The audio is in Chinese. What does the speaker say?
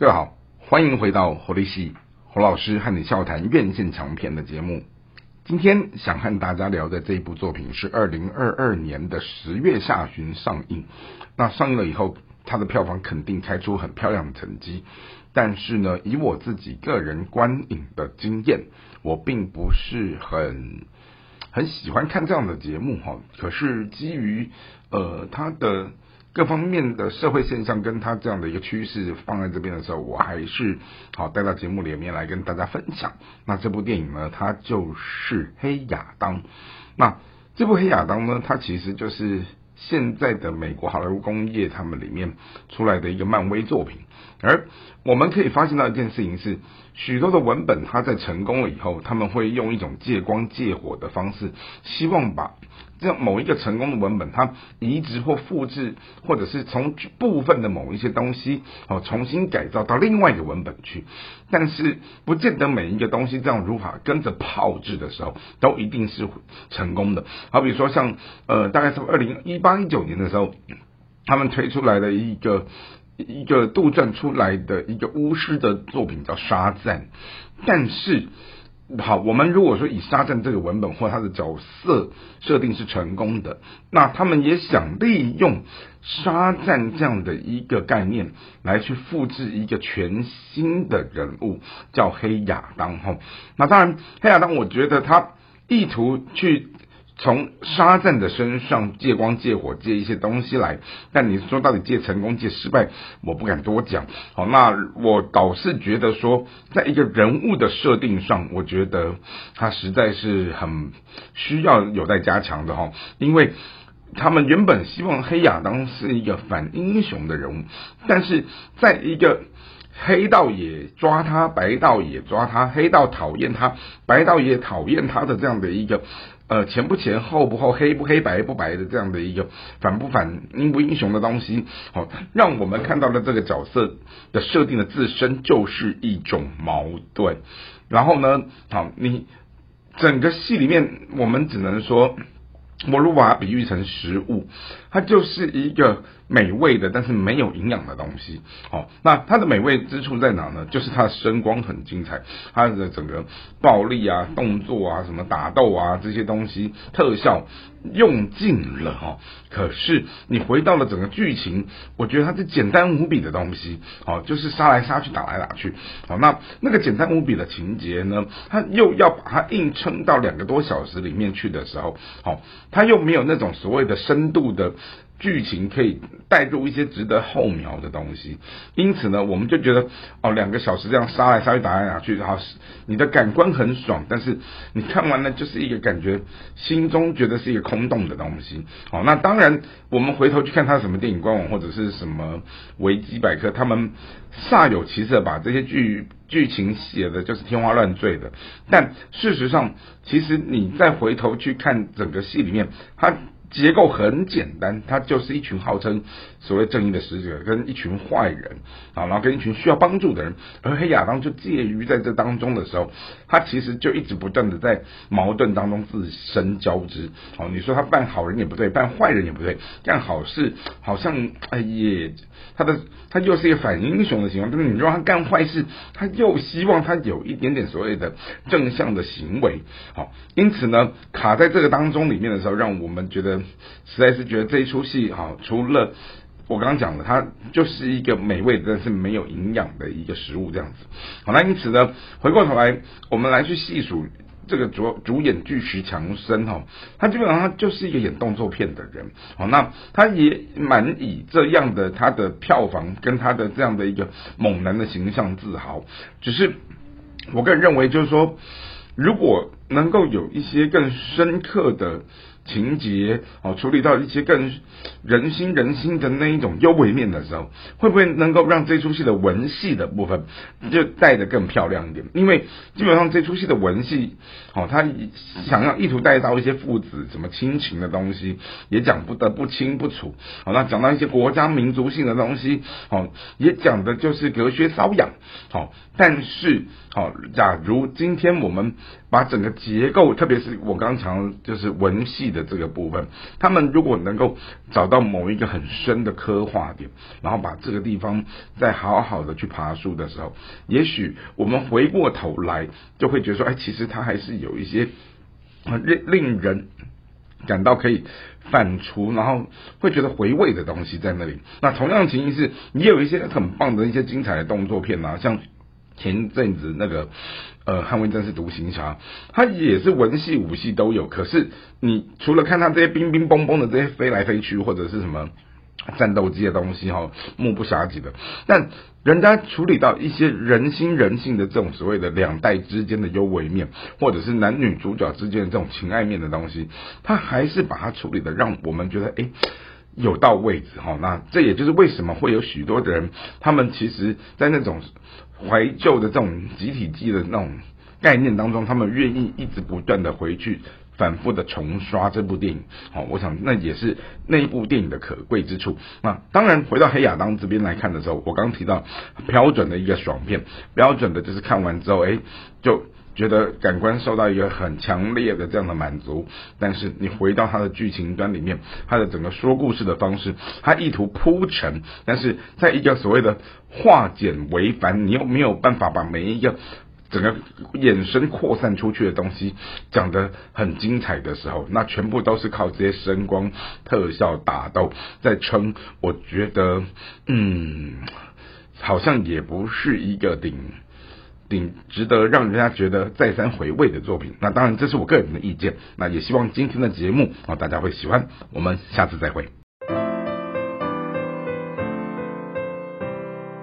各位好，欢迎回到侯立戏侯老师和你笑谈院线长片的节目。今天想和大家聊的这一部作品是二零二二年的十月下旬上映。那上映了以后，它的票房肯定开出很漂亮的成绩。但是呢，以我自己个人观影的经验，我并不是很很喜欢看这样的节目哈。可是基于呃它的各方面的社会现象跟它这样的一个趋势放在这边的时候，我还是好带到节目里面来跟大家分享。那这部电影呢，它就是《黑亚当》。那这部《黑亚当》呢，它其实就是现在的美国好莱坞工业他们里面出来的一个漫威作品。而我们可以发现到一件事情是，许多的文本它在成功了以后，他们会用一种借光借火的方式，希望把这样某一个成功的文本，它移植或复制，或者是从部分的某一些东西哦重新改造到另外一个文本去。但是不见得每一个东西这样如法跟着炮制的时候，都一定是成功的。好比说像呃，大概是二零一八一九年的时候，他们推出来的一个。一个杜撰出来的一个巫师的作品叫《沙赞》，但是好，我们如果说以《沙赞》这个文本或他的角色设定是成功的，那他们也想利用沙赞这样的一个概念来去复制一个全新的人物，叫黑亚当。哈，那当然，黑亚当，我觉得他意图去。从沙赞的身上借光借火借一些东西来，但你说到底借成功借失败，我不敢多讲。好，那我倒是觉得说，在一个人物的设定上，我觉得他实在是很需要有待加强的哈，因为他们原本希望黑亚当是一个反英雄的人物，但是在一个黑道也抓他，白道也抓他，黑道讨厌他，白道也讨厌他的这样的一个。呃，前不前，后不后，黑不黑，白不白的这样的一个反不反、英不英雄的东西，好，让我们看到了这个角色的设定的自身就是一种矛盾。然后呢，好，你整个戏里面，我们只能说。我如果把它比喻成食物，它就是一个美味的，但是没有营养的东西。好，那它的美味之处在哪呢？就是它的声光很精彩，它的整个暴力啊、动作啊、什么打斗啊这些东西特效用尽了哈。可是你回到了整个剧情，我觉得它是简单无比的东西。哦，就是杀来杀去、打来打去。好，那那个简单无比的情节呢，它又要把它硬撑到两个多小时里面去的时候，好。它又没有那种所谓的深度的剧情，可以带入一些值得后描的东西，因此呢，我们就觉得哦，两个小时这样杀来杀去打来打去，然后你的感官很爽，但是你看完了就是一个感觉，心中觉得是一个空洞的东西。哦，那当然，我们回头去看他什么电影官网或者是什么维基百科，他们煞有其事把这些剧。剧情写的就是天花乱坠的，但事实上，其实你再回头去看整个戏里面，它。结构很简单，它就是一群号称所谓正义的使者，跟一群坏人啊，然后跟一群需要帮助的人，而黑亚当就介于在这当中的时候，他其实就一直不断的在矛盾当中自身交织。好，你说他扮好人也不对，扮坏人也不对，干好事好像哎也，他的他又是一个反英雄的情况，但是你让他干坏事，他又希望他有一点点所谓的正向的行为。好，因此呢，卡在这个当中里面的时候，让我们觉得。实在是觉得这一出戏哈，除了我刚刚讲的，它就是一个美味但是没有营养的一个食物这样子。好，那因此呢，回过头来，我们来去细数这个主主演巨石强森哈，他基本上他就是一个演动作片的人。好，那他也蛮以这样的他的票房跟他的这样的一个猛男的形象自豪。只是我个人认为，就是说，如果能够有一些更深刻的。情节哦，处理到一些更人心人心的那一种幽微面的时候，会不会能够让这出戏的文戏的部分就带的更漂亮一点？因为基本上这出戏的文戏，哦，他想要意图带到一些父子什么亲情的东西，也讲不得不清不楚。好，那讲到一些国家民族性的东西，哦，也讲的就是隔靴搔痒。好，但是好，假如今天我们把整个结构，特别是我刚刚讲就是文戏的。这个部分，他们如果能够找到某一个很深的刻画点，然后把这个地方再好好的去爬树的时候，也许我们回过头来就会觉得说，哎，其实它还是有一些令令人感到可以反刍，然后会觉得回味的东西在那里。那同样情形是，也有一些很棒的一些精彩的动作片啊，像。前阵子那个呃，捍卫战士独行侠，它也是文戏武戏都有。可是你除了看它这些冰冰崩崩的这些飞来飞去或者是什么战斗机的东西哈，目不暇接的。但人家处理到一些人心人性的这种所谓的两代之间的优微面，或者是男女主角之间的这种情爱面的东西，他还是把它处理的让我们觉得哎。有到位置哈，那这也就是为什么会有许多的人，他们其实，在那种怀旧的这种集体记的那种概念当中，他们愿意一直不断的回去反复的重刷这部电影。好，我想那也是那一部电影的可贵之处。那当然，回到黑亚当这边来看的时候，我刚提到标准的一个爽片，标准的就是看完之后，哎，就。觉得感官受到一个很强烈的这样的满足，但是你回到它的剧情端里面，它的整个说故事的方式，它意图铺陈，但是在一个所谓的化简为繁，你又没有办法把每一个整个衍生扩散出去的东西讲得很精彩的时候，那全部都是靠这些声光特效打斗在撑。我觉得，嗯，好像也不是一个顶。顶值得让人家觉得再三回味的作品，那当然这是我个人的意见，那也希望今天的节目啊大家会喜欢，我们下次再会。